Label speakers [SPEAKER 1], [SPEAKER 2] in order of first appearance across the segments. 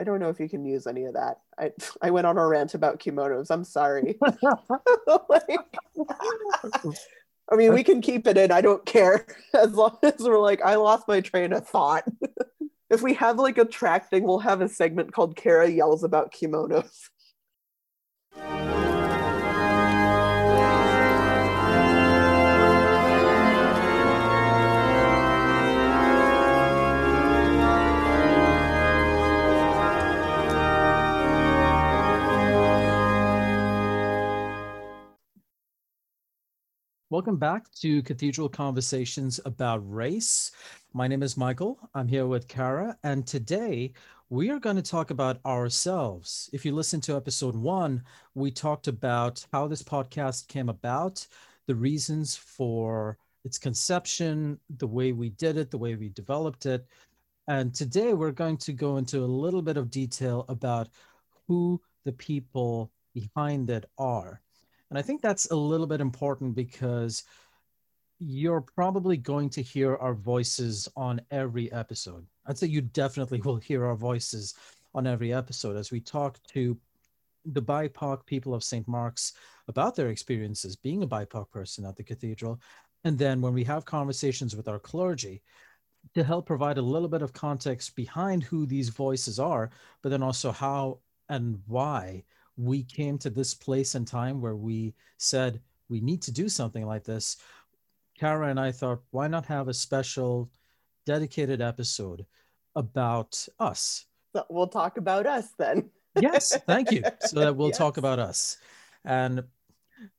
[SPEAKER 1] I don't know if you can use any of that. I I went on a rant about kimonos. I'm sorry. like, I mean, we can keep it in. I don't care as long as we're like, I lost my train of thought. if we have like a track thing, we'll have a segment called Kara yells about kimonos.
[SPEAKER 2] Welcome back to Cathedral Conversations about Race. My name is Michael. I'm here with Kara, and today we are going to talk about ourselves. If you listen to episode one, we talked about how this podcast came about, the reasons for its conception, the way we did it, the way we developed it. And today we're going to go into a little bit of detail about who the people behind it are. And I think that's a little bit important because you're probably going to hear our voices on every episode. I'd say you definitely will hear our voices on every episode as we talk to the BIPOC people of St. Mark's about their experiences being a BIPOC person at the cathedral. And then when we have conversations with our clergy to help provide a little bit of context behind who these voices are, but then also how and why we came to this place and time where we said we need to do something like this, Kara and I thought, why not have a special dedicated episode about us?
[SPEAKER 1] So we'll talk about us then.
[SPEAKER 2] yes, thank you. So that we'll yes. talk about us. And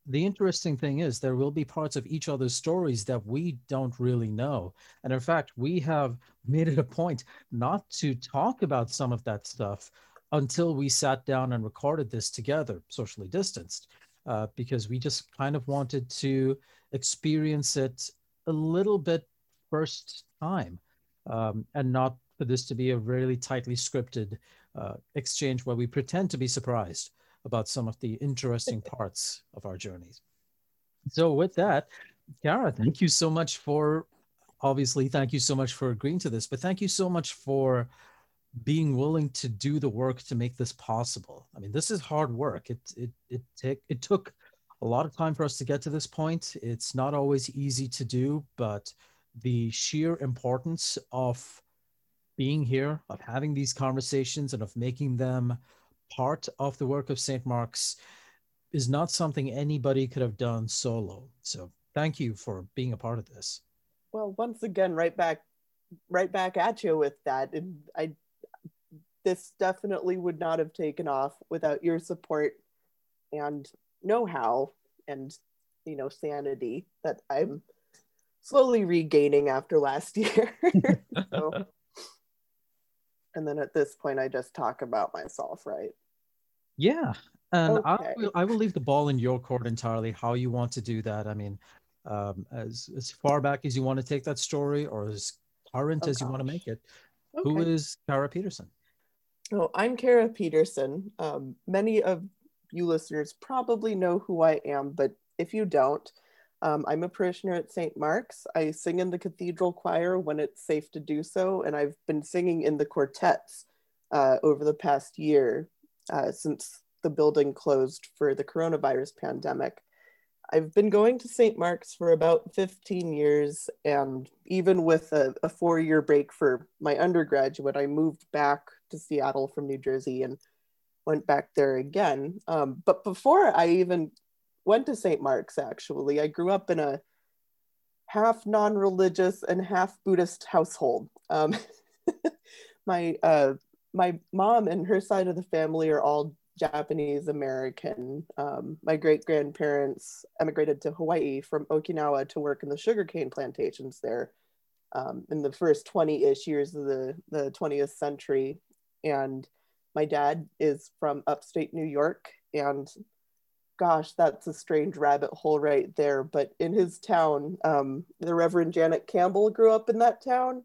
[SPEAKER 2] the interesting thing is there will be parts of each other's stories that we don't really know and in fact we have made it a point not to talk about some of that stuff until we sat down and recorded this together, socially distanced, uh, because we just kind of wanted to experience it a little bit first time um, and not for this to be a really tightly scripted uh, exchange where we pretend to be surprised about some of the interesting parts of our journeys. So, with that, Kara, thank you so much for obviously, thank you so much for agreeing to this, but thank you so much for being willing to do the work to make this possible. I mean, this is hard work. It it it take it took a lot of time for us to get to this point. It's not always easy to do, but the sheer importance of being here, of having these conversations, and of making them part of the work of St. Mark's is not something anybody could have done solo. So thank you for being a part of this.
[SPEAKER 1] Well, once again, right back right back at you with that. And I this definitely would not have taken off without your support and know-how and you know sanity that i'm slowly regaining after last year so, and then at this point i just talk about myself right
[SPEAKER 2] yeah and okay. I, will, I will leave the ball in your court entirely how you want to do that i mean um, as as far back as you want to take that story or as current oh, as gosh. you want to make it okay. who is Kara Peterson
[SPEAKER 1] Oh, I'm Kara Peterson. Um, many of you listeners probably know who I am, but if you don't, um, I'm a parishioner at St. Mark's. I sing in the cathedral choir when it's safe to do so, and I've been singing in the quartets uh, over the past year uh, since the building closed for the coronavirus pandemic. I've been going to St. Mark's for about 15 years, and even with a, a four year break for my undergraduate, I moved back to Seattle from New Jersey and went back there again. Um, but before I even went to St. Mark's, actually, I grew up in a half non religious and half Buddhist household. Um, my, uh, my mom and her side of the family are all Japanese American. Um, my great grandparents emigrated to Hawaii from Okinawa to work in the sugarcane plantations there um, in the first 20 ish years of the, the 20th century and my dad is from upstate New York and gosh that's a strange rabbit hole right there but in his town um, the Reverend Janet Campbell grew up in that town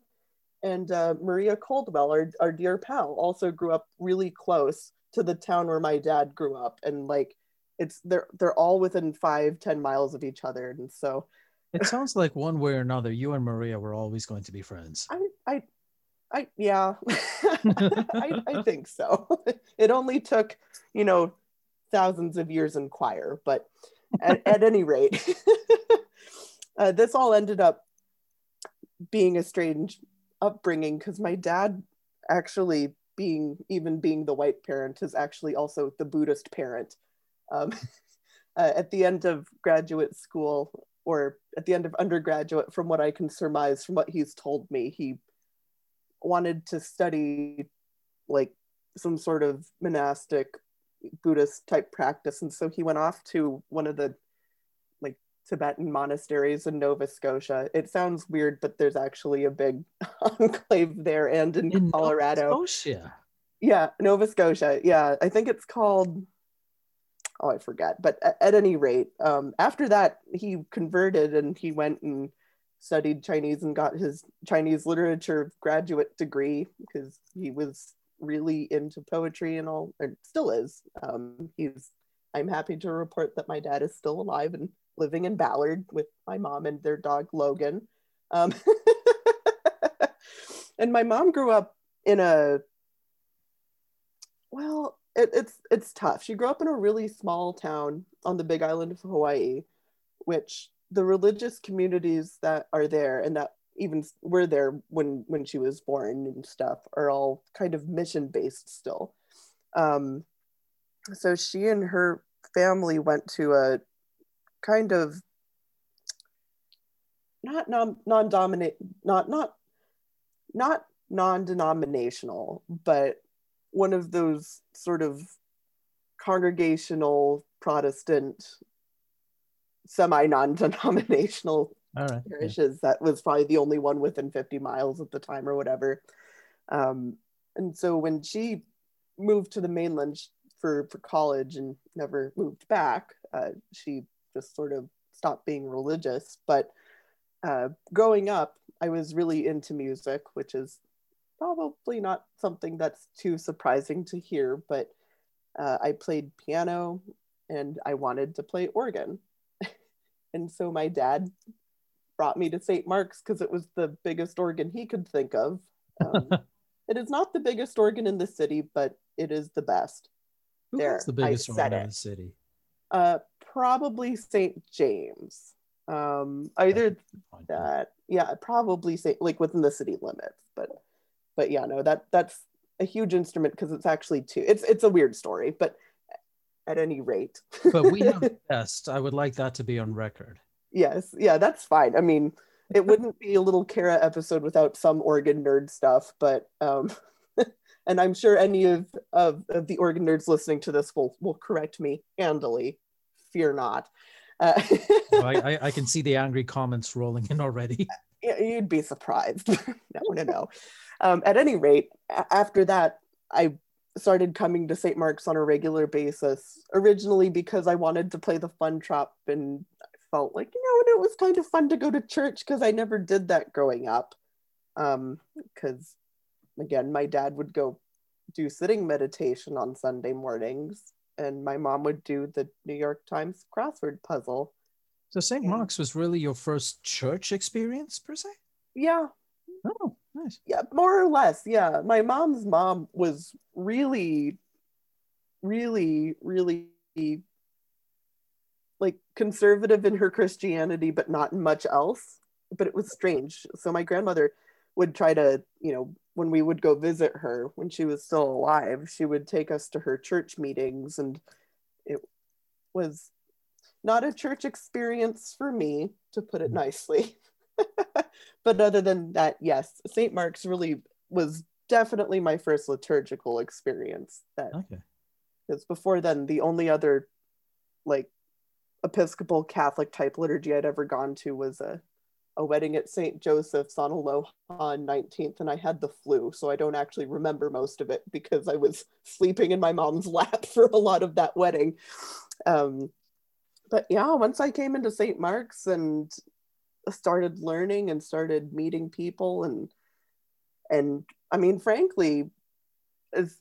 [SPEAKER 1] and uh, Maria Coldwell our, our dear pal also grew up really close to the town where my dad grew up and like it's they're they're all within five ten miles of each other and so
[SPEAKER 2] it sounds like one way or another you and maria were always going to be friends.
[SPEAKER 1] I i yeah, I, I think so. It only took, you know, thousands of years in choir, but at, at any rate, uh, this all ended up being a strange upbringing because my dad actually being even being the white parent is actually also the Buddhist parent. Um, uh, at the end of graduate school or at the end of undergraduate, from what I can surmise from what he's told me, he wanted to study like some sort of monastic Buddhist type practice. And so he went off to one of the like Tibetan monasteries in Nova Scotia. It sounds weird, but there's actually a big enclave there and in, in Colorado.
[SPEAKER 2] Nova Scotia.
[SPEAKER 1] Yeah, Nova Scotia. Yeah, I think it's called oh, I forget. But at, at any rate, um, after that, he converted and he went and studied Chinese and got his Chinese literature graduate degree because he was really into poetry and all, and still is. Um, he's. I'm happy to report that my dad is still alive and living in Ballard with my mom and their dog Logan. Um, and my mom grew up in a well, it, it's it's tough. She grew up in a really small town on the Big Island of Hawaii, which the religious communities that are there and that even were there when when she was born and stuff are all kind of mission based still. Um, so she and her family went to a kind of not non non dominate not not not non denominational, but one of those sort of congregational Protestant, semi non denominational right, parishes yeah. that was probably the only one within 50 miles at the time or whatever. Um, and so when she moved to the mainland for, for college and never moved back, uh, she just sort of stopped being religious. But uh, growing up, I was really into music, which is probably not something that's too surprising to hear, but uh, I played piano and I wanted to play organ. And so my dad brought me to St. Mark's because it was the biggest organ he could think of. Um, it is not the biggest organ in the city, but it is the best.
[SPEAKER 2] Who there, the biggest organ it. in the city?
[SPEAKER 1] Uh, probably St. James. Um, either that, yeah, probably St. like within the city limits, but but yeah, no, that that's a huge instrument because it's actually two. It's it's a weird story, but at any rate.
[SPEAKER 2] but we have best. I would like that to be on record.
[SPEAKER 1] Yes, yeah, that's fine. I mean, it wouldn't be a little Kara episode without some organ nerd stuff, but um and I'm sure any of, of, of the organ nerds listening to this will will correct me handily. Fear not.
[SPEAKER 2] Uh, well, I, I can see the angry comments rolling in already.
[SPEAKER 1] You'd be surprised. no, no, no. Um, at any rate, after that, I started coming to St. Mark's on a regular basis, originally because I wanted to play the fun trap and I felt like, you know, and it was kind of fun to go to church because I never did that growing up. Because, um, again, my dad would go do sitting meditation on Sunday mornings, and my mom would do the New York Times crossword puzzle.
[SPEAKER 2] So St. Mark's was really your first church experience, per se?
[SPEAKER 1] Yeah.
[SPEAKER 2] Oh, Nice.
[SPEAKER 1] Yeah, more or less. Yeah. My mom's mom was really, really, really like conservative in her Christianity, but not in much else. But it was strange. So my grandmother would try to, you know, when we would go visit her when she was still alive, she would take us to her church meetings. And it was not a church experience for me, to put it mm. nicely. but other than that, yes, St. Mark's really was definitely my first liturgical experience. That okay. Because before then, the only other like Episcopal Catholic type liturgy I'd ever gone to was a a wedding at St. Joseph's on Aloha on 19th, and I had the flu, so I don't actually remember most of it because I was sleeping in my mom's lap for a lot of that wedding. Um, but yeah, once I came into St. Mark's and started learning and started meeting people and and I mean frankly is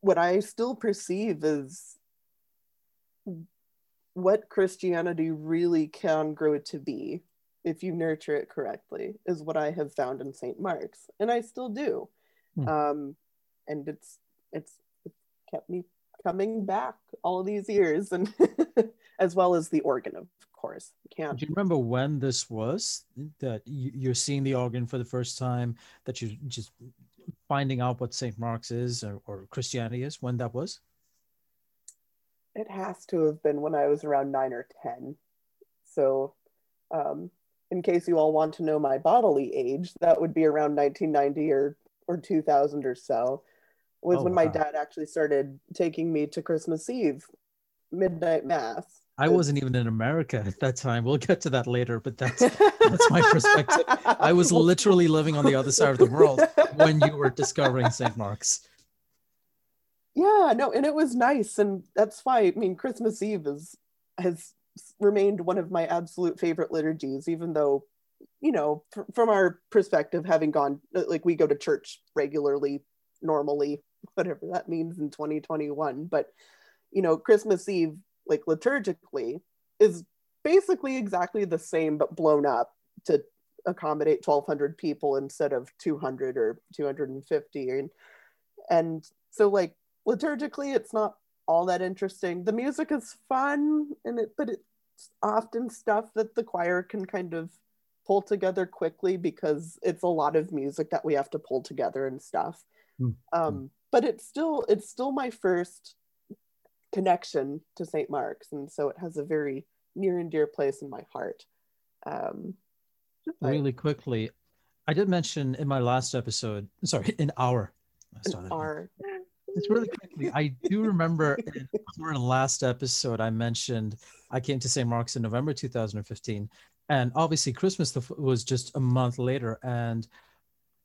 [SPEAKER 1] what I still perceive is what Christianity really can grow to be if you nurture it correctly, is what I have found in St. Mark's, and I still do. Hmm. Um, and it's it's it's kept me coming back all these years, and as well as the organ, of course.
[SPEAKER 2] Can't. Do you remember when this was that you're seeing the organ for the first time? That you're just finding out what St. Mark's is or, or Christianity is? When that was?
[SPEAKER 1] It has to have been when I was around nine or ten. So um, in case you all want to know my bodily age, that would be around 1990 or or 2000 or so. Was oh, when wow. my dad actually started taking me to Christmas Eve midnight mass.
[SPEAKER 2] I wasn't even in America at that time. We'll get to that later, but that's that's my perspective. I was literally living on the other side of the world when you were discovering St. Mark's.
[SPEAKER 1] Yeah, no, and it was nice, and that's why I mean Christmas Eve is has remained one of my absolute favorite liturgies, even though, you know, fr- from our perspective, having gone, uh, like, we go to church regularly, normally, whatever that means in 2021. But, you know, Christmas Eve, like, liturgically, is basically exactly the same, but blown up to accommodate 1200 people instead of 200 or 250 and and so like liturgically it's not all that interesting. The music is fun, and it but it's often stuff that the choir can kind of pull together quickly because it's a lot of music that we have to pull together and stuff. Mm-hmm. Um, but it's still it's still my first connection to St. Mark's, and so it has a very near and dear place in my heart. Um,
[SPEAKER 2] really quickly, I did mention in my last episode, sorry, in our,
[SPEAKER 1] in our
[SPEAKER 2] it's really quickly. I do remember in our last episode, I mentioned I came to St. Mark's in November 2015. And obviously, Christmas was just a month later. And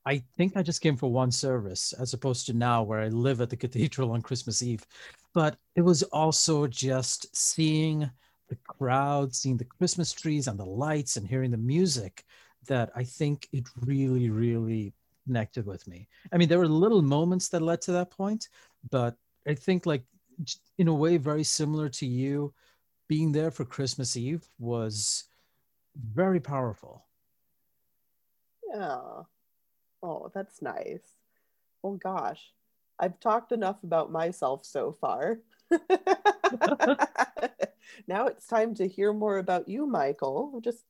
[SPEAKER 2] I think I just came for one service as opposed to now where I live at the cathedral on Christmas Eve. But it was also just seeing the crowd, seeing the Christmas trees and the lights and hearing the music that I think it really, really connected with me. I mean, there were little moments that led to that point, but I think like in a way very similar to you, being there for Christmas Eve was very powerful.
[SPEAKER 1] Yeah. Oh, that's nice. Oh gosh. I've talked enough about myself so far. now it's time to hear more about you, Michael. Just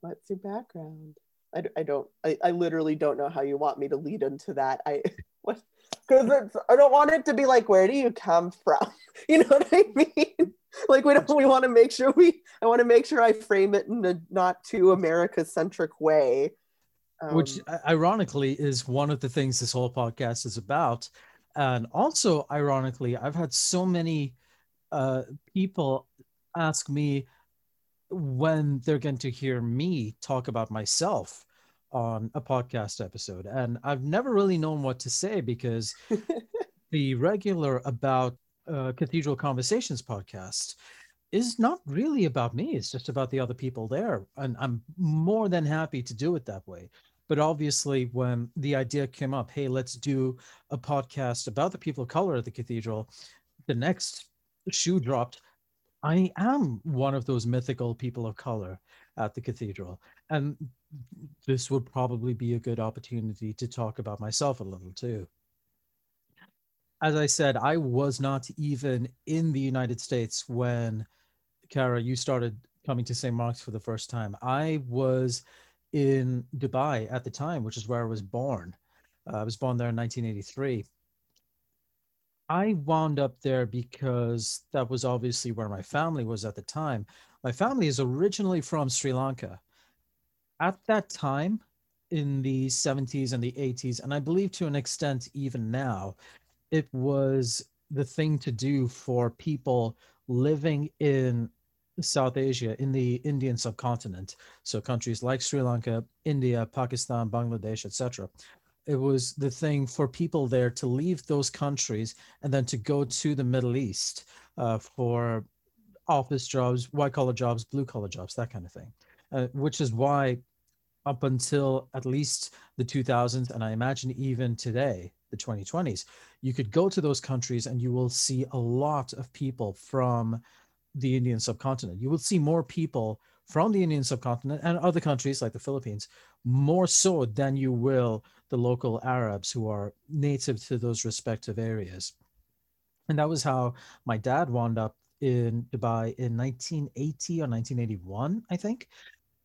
[SPEAKER 1] what's your background? I, I don't I, I literally don't know how you want me to lead into that i what because it's i don't want it to be like where do you come from you know what i mean like we don't we want to make sure we i want to make sure i frame it in a not too america centric way
[SPEAKER 2] um, which ironically is one of the things this whole podcast is about and also ironically i've had so many uh, people ask me when they're going to hear me talk about myself on a podcast episode. And I've never really known what to say because the regular about uh, Cathedral Conversations podcast is not really about me. It's just about the other people there. And I'm more than happy to do it that way. But obviously, when the idea came up, hey, let's do a podcast about the people of color at the cathedral, the next shoe dropped I am one of those mythical people of color at the cathedral. And this would probably be a good opportunity to talk about myself a little too. As I said, I was not even in the United States when, Kara, you started coming to St. Mark's for the first time. I was in Dubai at the time, which is where I was born. Uh, I was born there in 1983. I wound up there because that was obviously where my family was at the time. My family is originally from Sri Lanka. At that time, in the 70s and the 80s, and I believe to an extent even now, it was the thing to do for people living in South Asia, in the Indian subcontinent. So countries like Sri Lanka, India, Pakistan, Bangladesh, etc it was the thing for people there to leave those countries and then to go to the Middle East uh, for office jobs, white collar jobs, blue collar jobs, that kind of thing. Uh, which is why, up until at least the 2000s, and I imagine even today, the 2020s, you could go to those countries and you will see a lot of people from the Indian subcontinent. You will see more people from the Indian subcontinent and other countries like the Philippines, more so than you will the local Arabs who are native to those respective areas. And that was how my dad wound up in Dubai in 1980 or 1981, I think.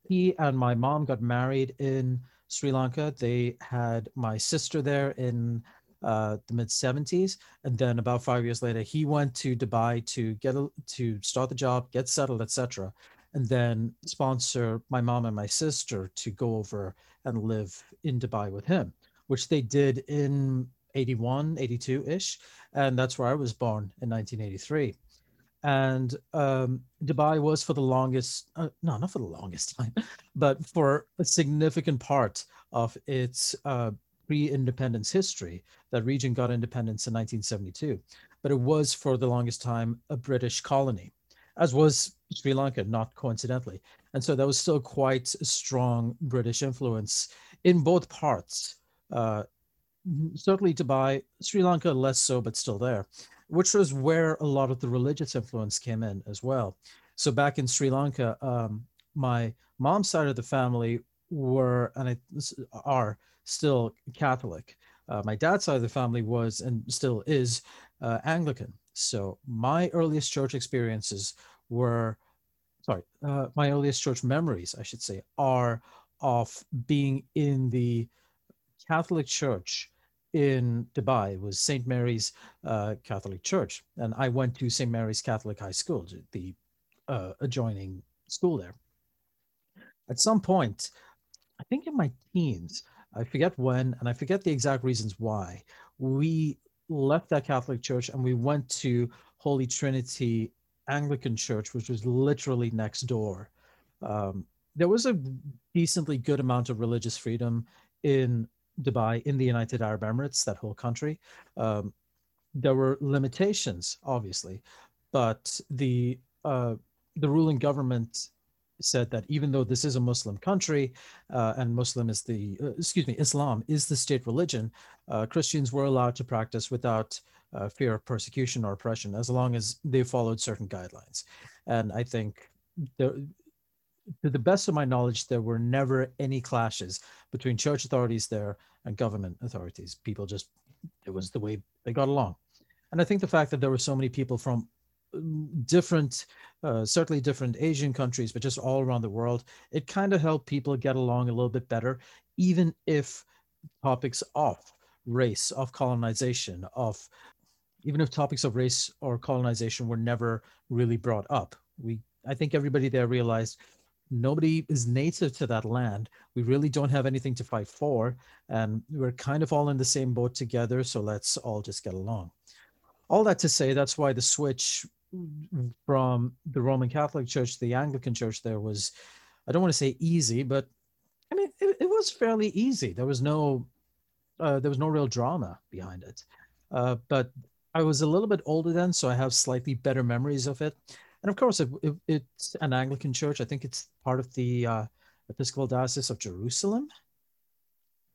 [SPEAKER 2] He and my mom got married in Sri Lanka. They had my sister there in uh, the mid 70s, and then about five years later, he went to Dubai to get a, to start the job, get settled, etc., and then sponsor my mom and my sister to go over and live in Dubai with him, which they did in 81, 82 ish, and that's where I was born in 1983 and um, Dubai was for the longest, uh, no, not for the longest time, but for a significant part of its uh, pre-independence history. That region got independence in 1972, but it was for the longest time a British colony, as was Sri Lanka, not coincidentally. And so there was still quite a strong British influence in both parts. Uh, certainly Dubai, Sri Lanka less so, but still there which was where a lot of the religious influence came in as well. So back in Sri Lanka, um, my mom's side of the family were and I, are still Catholic. Uh, my dad's side of the family was and still is uh, Anglican. So my earliest church experiences were, sorry, uh, my earliest church memories, I should say, are of being in the Catholic Church in Dubai It was St. Mary's uh, Catholic Church, and I went to St. Mary's Catholic High School, the uh, adjoining school there. At some point, think in my teens, I forget when, and I forget the exact reasons why, we left that Catholic church and we went to Holy Trinity Anglican Church, which was literally next door. Um, there was a decently good amount of religious freedom in Dubai, in the United Arab Emirates, that whole country. Um, there were limitations, obviously, but the uh, the ruling government said that even though this is a Muslim country uh, and Muslim is the uh, excuse me Islam is the state religion, uh, Christians were allowed to practice without uh, fear of persecution or oppression as long as they followed certain guidelines. And I think the to the best of my knowledge, there were never any clashes between church authorities there and government authorities. People just, it was the way they got along. And I think the fact that there were so many people from um, different, uh, certainly different Asian countries, but just all around the world, it kind of helped people get along a little bit better, even if topics of race, of colonization, of even if topics of race or colonization were never really brought up. We, I think everybody there realized nobody is native to that land. We really don't have anything to fight for. And we're kind of all in the same boat together. So let's all just get along. All that to say, that's why the switch from the Roman Catholic Church to the Anglican Church there was, I don't want to say easy, but I mean, it, it was fairly easy. There was no, uh, there was no real drama behind it. Uh, but I was a little bit older then, so I have slightly better memories of it and of course, it, it, it's an Anglican church. I think it's part of the uh, Episcopal Diocese of Jerusalem.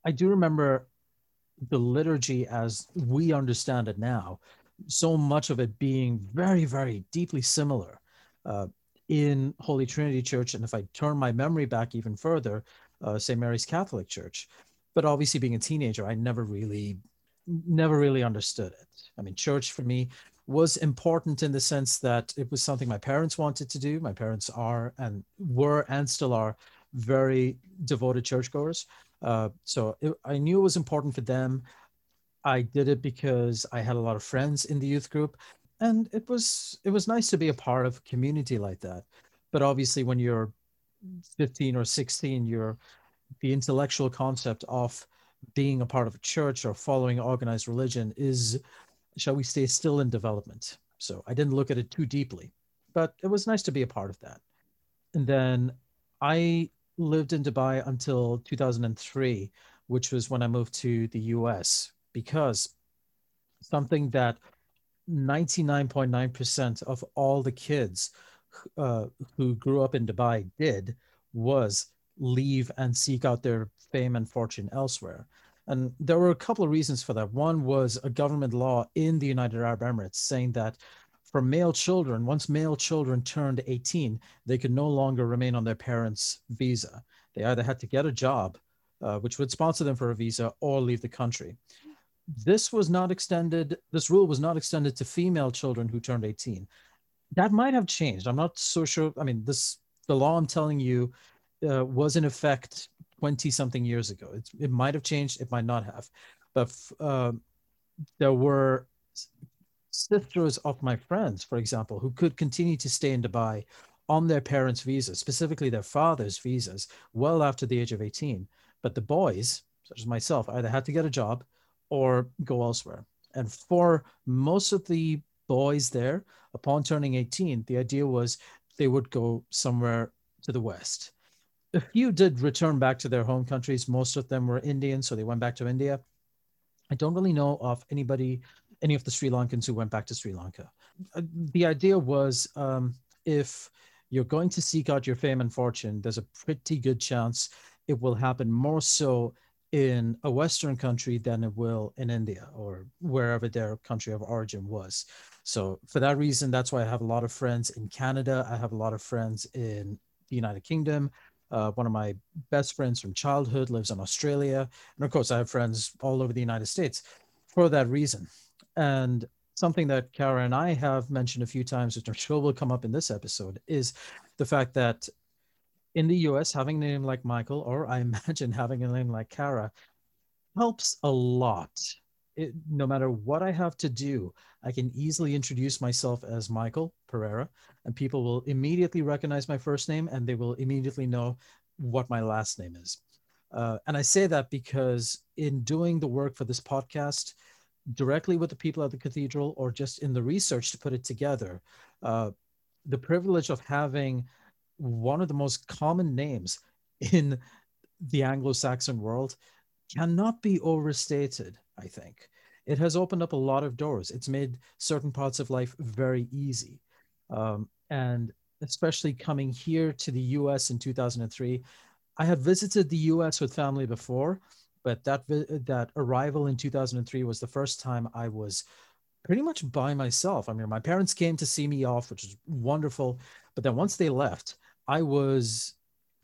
[SPEAKER 2] I do remember the liturgy as we understand it now, so much of it being very, very deeply similar uh, in Holy Trinity Church. And if I turn my memory back even further, uh, St. Mary's Catholic Church. But obviously, being a teenager, I never really, never really understood it. I mean, church for me was important in the sense that it was something my parents wanted to do. My parents are and were and still are very devoted churchgoers. Uh, so it, I knew it was important for them. I did it because I had a lot of friends in the youth group, and it was it was nice to be a part of a community like that. But obviously, when you're 15 or 16, you're the intellectual concept of being a part of a church or following organized religion is shall we say, still in development. So I didn't look at it too deeply, but it was nice to be a part of that. And then I lived in Dubai until 2003, which was when I moved to the US, because something that 99.9% of all the kids uh, who grew up in Dubai did was leave and seek out their fame and fortune elsewhere. And there were a couple of reasons for that. One was a government law in the United Arab Emirates saying that for male children, once male children turned 18, they could no longer remain on their parents' visa. They either had to get a job, uh, which would sponsor them for a visa, or leave the country. This was not extended, this rule was not extended to female children who turned 18. That might have changed. I'm not so sure. I mean, this the law I'm telling you uh, was in effect 20 something years ago. It's, it might have changed, it might not have. But uh, there were sisters of my friends, for example, who could continue to stay in Dubai on their parents' visas, specifically their father's visas, well after the age of 18. But the boys, such as myself, either had to get a job or go elsewhere. And for most of the boys there, upon turning 18, the idea was they would go somewhere to the west. A few did return back to their home countries. Most of them were Indian, so they went back to India. I don't really know of anybody any of the Sri Lankans who went back to Sri Lanka. Uh, the idea was um, if you're going to seek out your fame and fortune, there's a pretty good chance it will happen more so in a Western country than it will in India or wherever their country of origin was. So, for that reason, that's why I have a lot of friends in Canada. I have a lot of friends in the United Kingdom. Uh, one of my best friends from childhood lives in Australia. And of course, I have friends all over the United States for that reason. And something that Kara and I have mentioned a few times, which I'm sure will come up in this episode, is the fact that in the US, having a name like Michael, or I imagine having a name like Kara, helps a lot. It, no matter what I have to do, I can easily introduce myself as Michael Pereira, and people will immediately recognize my first name and they will immediately know what my last name is. Uh, and I say that because in doing the work for this podcast, directly with the people at the cathedral or just in the research to put it together. Uh, the privilege of having one of the most common names in the Anglo Saxon world cannot be overstated, I think. It has opened up a lot of doors. It's made certain parts of life very easy. Um, and especially coming here to the US in 2003, I had visited the US with family before, but that that arrival in 2003 was the first time I was pretty much by myself. I mean, my parents came to see me off, which was wonderful, but then once they left, I was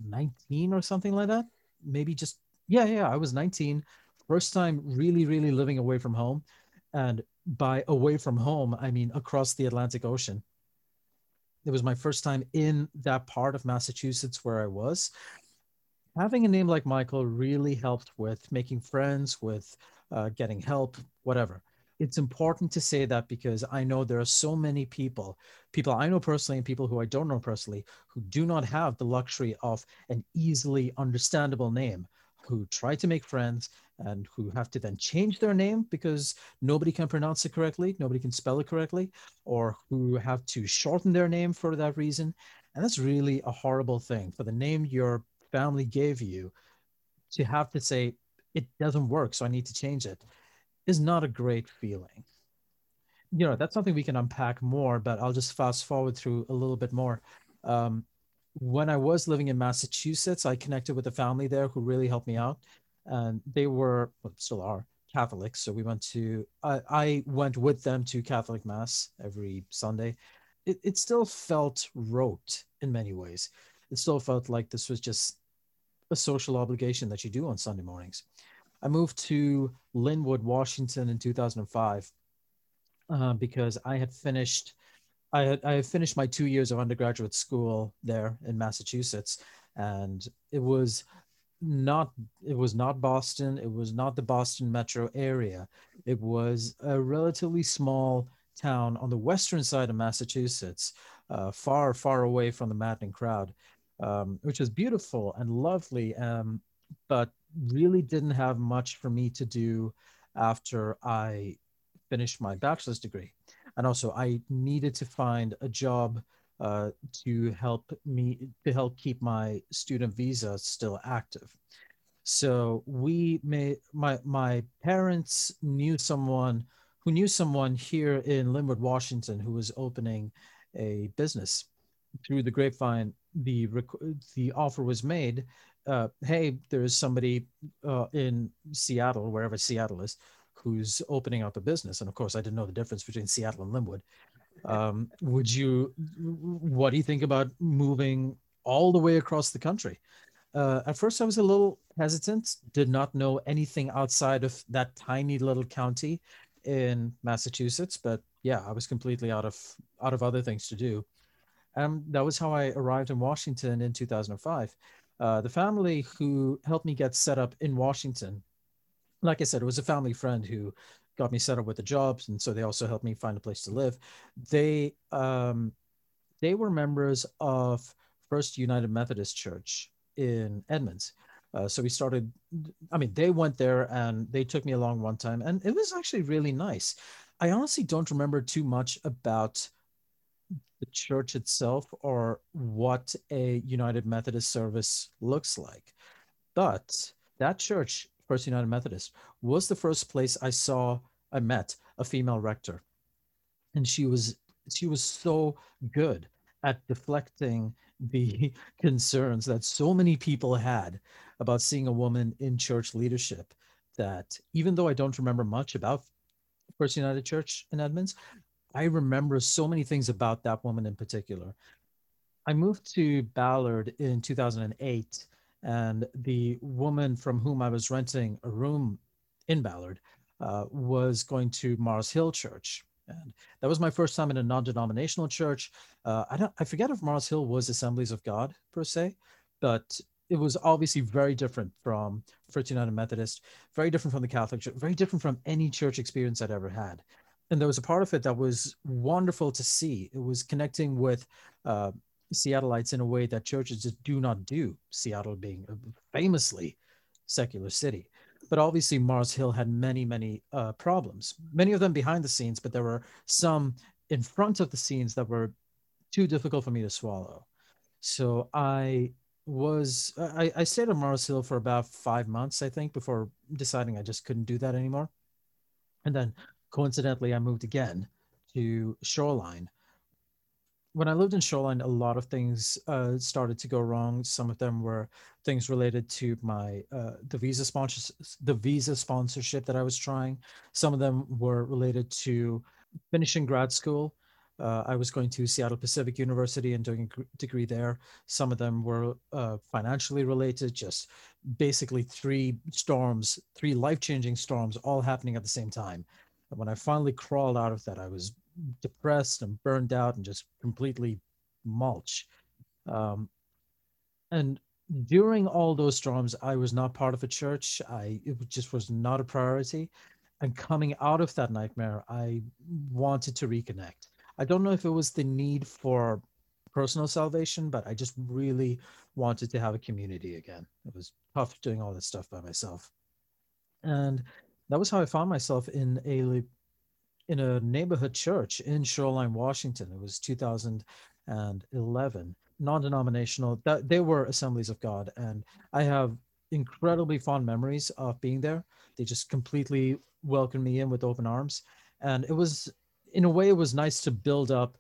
[SPEAKER 2] 19 or something like that. Maybe just yeah, yeah, I was 19. First time really, really living away from home, and by away from home, I mean across the Atlantic Ocean. It was my first time in that part of Massachusetts where I was having a name like Michael really helped with making friends, with uh, getting help, whatever. It's important to say that because I know there are so many people, people I know personally and people who I don't know personally, who do not have the luxury of an easily understandable name, who try to make friends and who have to then change their name because nobody can pronounce it correctly, nobody can spell it correctly, or who have to shorten their name for that reason. And that's really a horrible thing for the name you're family gave you to have to say it doesn't work so i need to change it is not a great feeling. You know that's something we can unpack more but i'll just fast forward through a little bit more. Um, when i was living in massachusetts i connected with a family there who really helped me out and they were well, still are catholics so we went to I, I went with them to catholic mass every sunday. It, it still felt rote in many ways. It still felt like this was just a social obligation that you do on Sunday mornings. I moved to Lynnwood, Washington in 2005 uh, because I had finished I had I had finished my two years of undergraduate school there in Massachusetts, and it was not it was not Boston. It was not the Boston metro area. It was a relatively small town on the western side of Massachusetts, uh, far far away from the maddening crowd um, which was beautiful and lovely, um, but really didn't have much for me to do after I finished my bachelor's degree. And also, I needed to find a job uh, to help me to help keep my student visa still active. So we made my my parents knew someone who knew someone here in Lynnwood, Washington, who was opening a business through the grapevine the the offer was made uh, hey there's somebody uh, in seattle wherever seattle is who's opening up a business and of course i didn't know the difference between seattle and lynnwood Um, would you, what do you think about moving all the way across the country? Uh, at first, I was a little hesitant, did not know anything outside of that tiny little county in Massachusetts, but yeah, I was completely out of out of other things to do. And that was how I arrived in Washington in 2005. Uh, the family who helped me get set up in Washington, like I said, it was a family friend who got me set up with the jobs, and so they also helped me find a place to live. They um, they were members of First United Methodist Church in Edmonds. Uh, so we started. I mean, they went there and they took me along one time, and it was actually really nice. I honestly don't remember too much about the church itself or what a United Methodist service looks like, but that church First United Methodist, was the first place I saw, I met a female rector. And she was she was so good at deflecting the concerns that so many people had about seeing a woman in church leadership that even though I don't remember much about First United Church in Edmonds, I remember so many things about that woman in particular. I moved to Ballard in 2008 and the woman from whom I was renting a room in Ballard uh, was going to Mars Hill Church. And that was my first time in a non-denominational church. Uh, I don't, I forget if Mars Hill was Assemblies of God per se, but it was obviously very different from First United Methodist, very different from the Catholic Church, very different from any church experience I'd ever had. And there was a part of it that was wonderful to see. It was connecting with uh, Seattleites in a way that churches just do not do, Seattle being a famously secular city. But obviously, Mars Hill had many, many uh, problems, many of them behind the scenes, but there were some in front of the scenes that were too difficult for me to swallow. So I was, I, I stayed at Mars Hill for about five months, I think, before deciding I just couldn't do that anymore. And then coincidentally, I moved again to Shoreline when I lived in Shoreline, a lot of things uh, started to go wrong. Some of them were things related to my uh, the visa sponsor the visa sponsorship that I was trying. Some of them were related to finishing grad school. Uh, I was going to Seattle Pacific University and doing a degree there. Some of them were uh, financially related, just basically three storms, three life changing storms, all happening at the same time. And when I finally crawled out of that, I was depressed and burned out and just completely mulch. Um, and during all those storms, I was not part of a church. I it just was not a priority. And coming out of that nightmare, I wanted to reconnect. I don't know if it was the need for personal salvation, but I just really wanted to have a community again. It was tough doing all this stuff by myself. And that was how I found myself in a in a neighborhood church in Shoreline, Washington. It was 2011, non-denominational. That they were Assemblies of God, and I have incredibly fond memories of being there. They just completely welcomed me in with open arms, and it was, in a way, it was nice to build up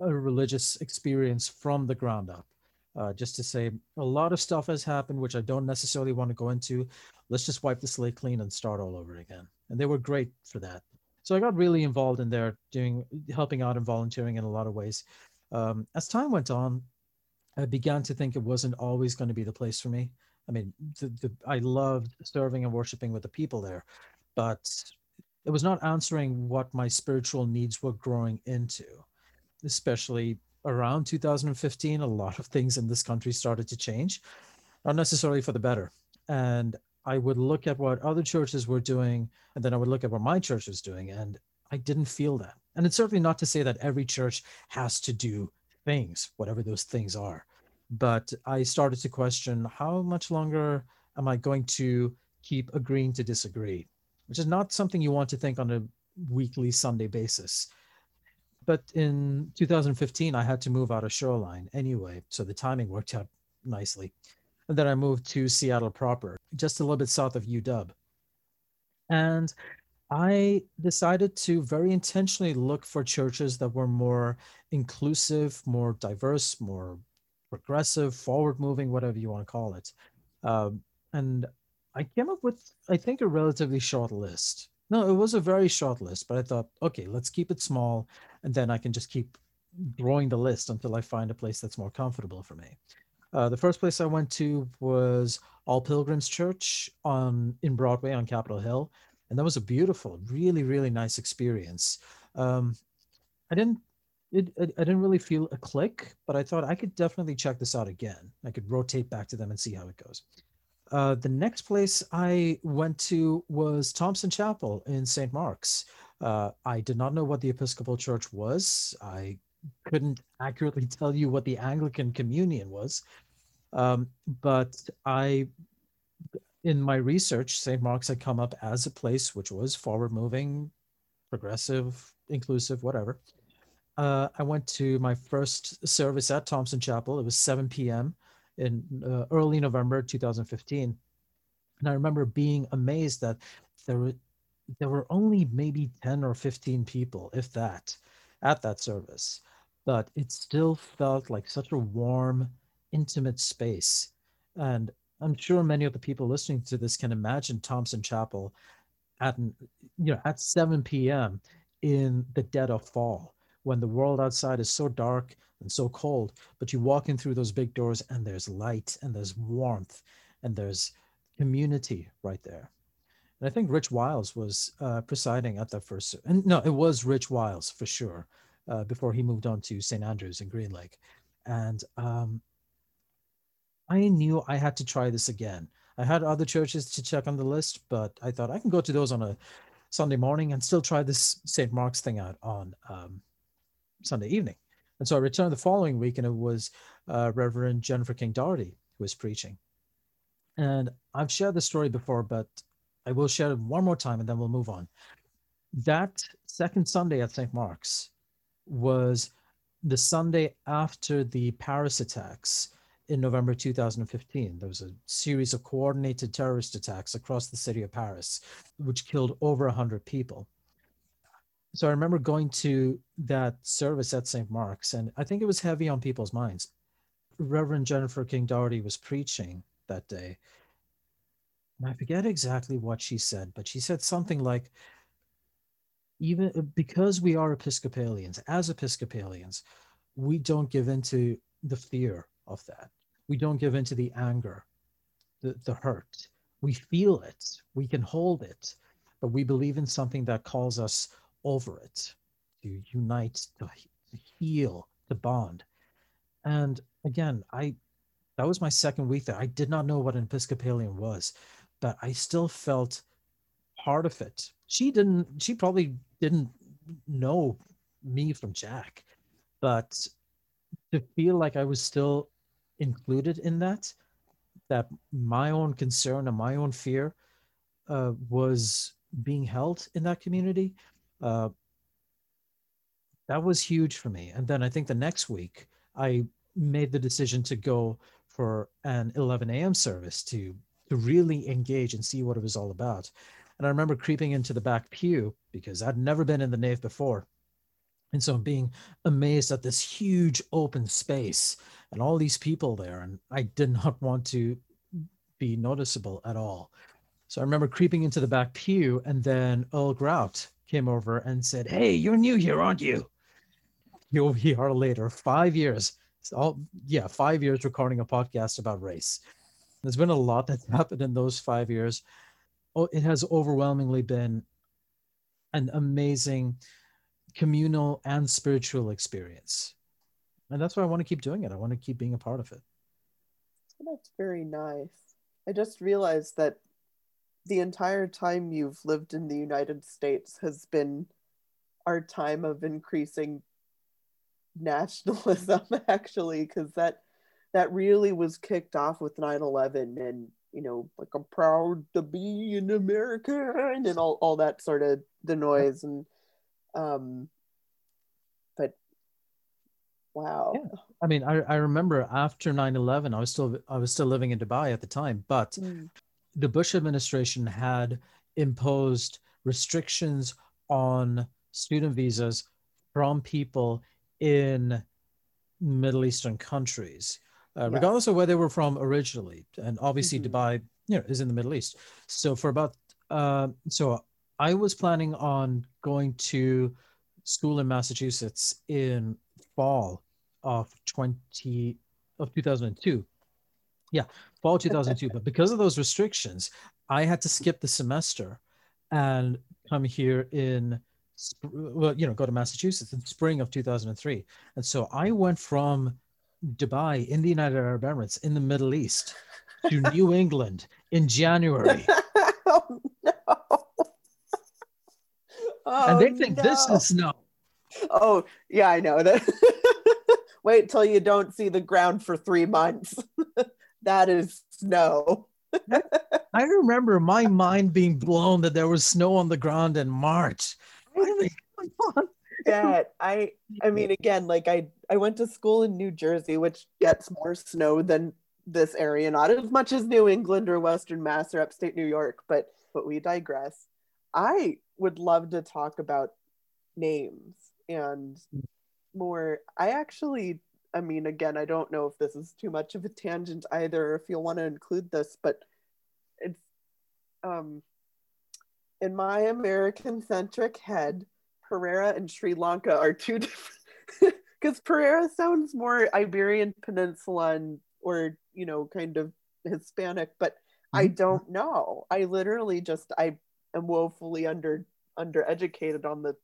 [SPEAKER 2] a religious experience from the ground up. Uh, just to say a lot of stuff has happened, which I don't necessarily want to go into. Let's just wipe the slate clean and start all over again. And they were great for that. So I got really involved in there, doing helping out and volunteering in a lot of ways. Um, as time went on, I began to think it wasn't always going to be the place for me. I mean, the, the, I loved serving and worshiping with the people there, but it was not answering what my spiritual needs were growing into, especially around 2015. A lot of things in this country started to change, not necessarily for the better. And I would look at what other churches were doing, and then I would look at what my church was doing, and I didn't feel that. And it's certainly not to say that every church has to do things, whatever those things are. But I started to question how much longer am I going to keep agreeing to disagree, which is not something you want to think on a weekly Sunday basis. But in 2015, I had to move out of Shoreline anyway, so the timing worked out nicely. And then I moved to Seattle proper, just a little bit south of UW. And I decided to very intentionally look for churches that were more inclusive, more diverse, more progressive, forward moving, whatever you want to call it. Um, and I came up with, I think, a relatively short list. No, it was a very short list, but I thought, okay, let's keep it small, and then I can just keep growing the list until I find a place that's more comfortable for me. Uh, the first place I went to was All Pilgrims Church on in Broadway on Capitol Hill, and that was a beautiful, really, really nice experience. Um, I didn't, it, I didn't really feel a click, but I thought I could definitely check this out again. I could rotate back to them and see how it goes. Uh, the next place I went to was Thomsen Chapel in St. Mark's. Uh, I did not know what the Episcopal Church was. I couldn't accurately tell you what the Anglican Communion was. Um, but I, in my research, St. Mark's had come up as a place which was forward moving, progressive, inclusive, whatever. Uh, I went to my first service at Thomsen Chapel. It was 7 p.m. in uh, early November 2015. And I remember being amazed that there were, there were only maybe 10 or 15 people, if that, at that service but it still felt like such a warm, intimate space. And I'm sure many of the people listening to this can imagine Thomsen Chapel at you know at 7 p.m. in the dead of fall when the world outside is so dark and so cold, but you walk in through those big doors and there's light and there's warmth and there's community right there. And I think Rich Weyls was uh, presiding at the first, and no, it was Rich Weyls for sure uh, before he moved on to St. Andrews in Green Lake. And um, I knew I had to try this again. I had other churches to check on the list, but I thought I can go to those on a Sunday morning and still try this St. Mark's thing out on um, Sunday evening. And so I returned the following week, and it was uh, Reverend Jennifer King Daugherty who was preaching. And I've shared the story before, but I will share it one more time and then we'll move on. That second Sunday at St. Mark's, was the Sunday after the Paris attacks in November 2015. There was a series of coordinated terrorist attacks across the city of Paris, which killed over 100 people. So I remember going to that service at St. Mark's, and I think it was heavy on people's minds. Reverend Jennifer King Daugherty was preaching that day. And I forget exactly what she said, but she said something like, even because we are Episcopalians, as Episcopalians, we don't give into the fear of that. We don't give into the anger, the, the hurt. We feel it, we can hold it, but we believe in something that calls us over it, to unite, to, to heal, to bond. And again, I that was my second week there. I did not know what an Episcopalian was, but I still felt part of it. She didn't, she probably didn't know me from Jack, but to feel like I was still included in that, that my own concern and my own fear uh, was being held in that community, uh, that was huge for me. And then I think the next week I made the decision to go for an 11 a.m. service to to really engage and see what it was all about. And I remember creeping into the back pew because I'd never been in the nave before. And so I'm being amazed at this huge open space and all these people there. And I did not want to be noticeable at all. So I remember creeping into the back pew, and then Earl Grout came over and said, Hey, you're new here, aren't you? You'll hear later, five years. All yeah, five years recording a podcast about race. There's been a lot that's happened in those five years oh, it has overwhelmingly been an amazing communal and spiritual experience. And that's why I want to keep doing it. I want to keep being a part of it.
[SPEAKER 1] That's very nice. I just realized that the entire time you've lived in the United States has been our time of increasing nationalism actually because that that really was kicked off with 9-11 and you know, like I'm proud to be an American and all, all that sort of the noise and um but wow.
[SPEAKER 2] Yeah. I mean, I, I remember after 9-11, I was still I was still living in Dubai at the time, but mm. The Bush administration had imposed restrictions on student visas from people in Middle Eastern countries uh, regardless of where they were from originally. And obviously, mm-hmm. Dubai, you know, is in the Middle East. So for about, uh, so I was planning on going to school in Massachusetts in fall of 20 of 2002. Yeah, fall 2002. but because of those restrictions, I had to skip the semester and come here in well, you know, go to Massachusetts in spring of 2003. And so I went from Dubai in the United Arab Emirates in the Middle East to New England in January. oh, no. Oh, and they oh, think no. this is snow.
[SPEAKER 1] Oh, yeah, I know that. Wait till you don't see the ground for three months. That is snow.
[SPEAKER 2] I remember my mind being blown that there was snow on the ground in March.
[SPEAKER 1] yeah, I I mean again, like I I went to school in New Jersey, which gets more snow than this area, not as much as New England or Western Mass or upstate New York, but but we digress. I would love to talk about names and more. I actually, I mean, again, I don't know if this is too much of a tangent either, if you'll want to include this, but it's um, in my American centric head, Pereira and Sri Lanka are two different. Because Pereira sounds more Iberian Peninsula and, or you know, kind of Hispanic, but mm-hmm. I don't know. I literally just I am woefully under undereducated on the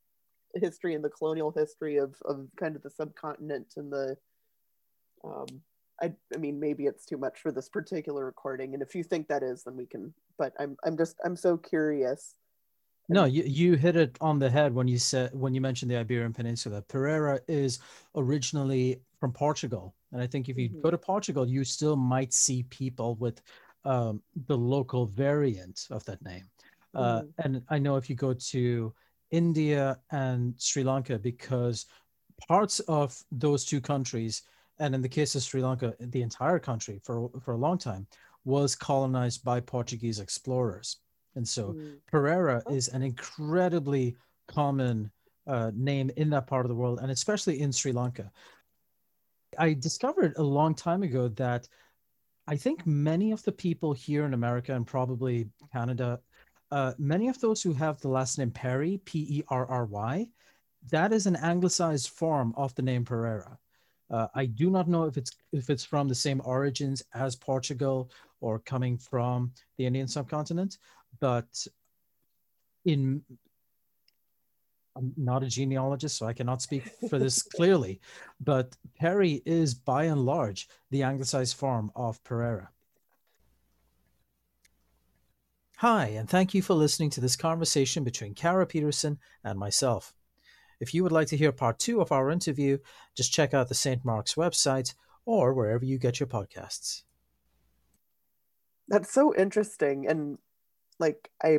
[SPEAKER 1] history and the colonial history of, of kind of the subcontinent and the um I, I mean maybe it's too much for this particular recording and if you think that is then we can but i'm i'm just i'm so curious
[SPEAKER 2] no you, you hit it on the head when you said when you mentioned the iberian peninsula pereira is originally from portugal and i think if you mm-hmm. go to portugal you still might see people with um, the local variant of that name uh, mm-hmm. and i know if you go to India and Sri Lanka because parts of those two countries, and in the case of Sri Lanka, the entire country for, for a long time was colonized by Portuguese explorers. And so mm. Pereira oh. is an incredibly common uh, name in that part of the world, and especially in Sri Lanka. I discovered a long time ago that I think many of the people here in America and probably Canada uh, many of those who have the last name Perry, P E R R Y, that is an anglicized form of the name Pereira. Uh, I do not know if it's if it's from the same origins as Portugal or coming from the Indian subcontinent, but in I'm not a genealogist, so I cannot speak for this clearly, but Perry is by and large the anglicized form of Pereira. Hi, and thank you for listening to this conversation between Kara Peterson and myself. If you would like to hear part two of our interview, just check out the St. Mark's website or wherever you get your podcasts.
[SPEAKER 1] That's so interesting. And like, I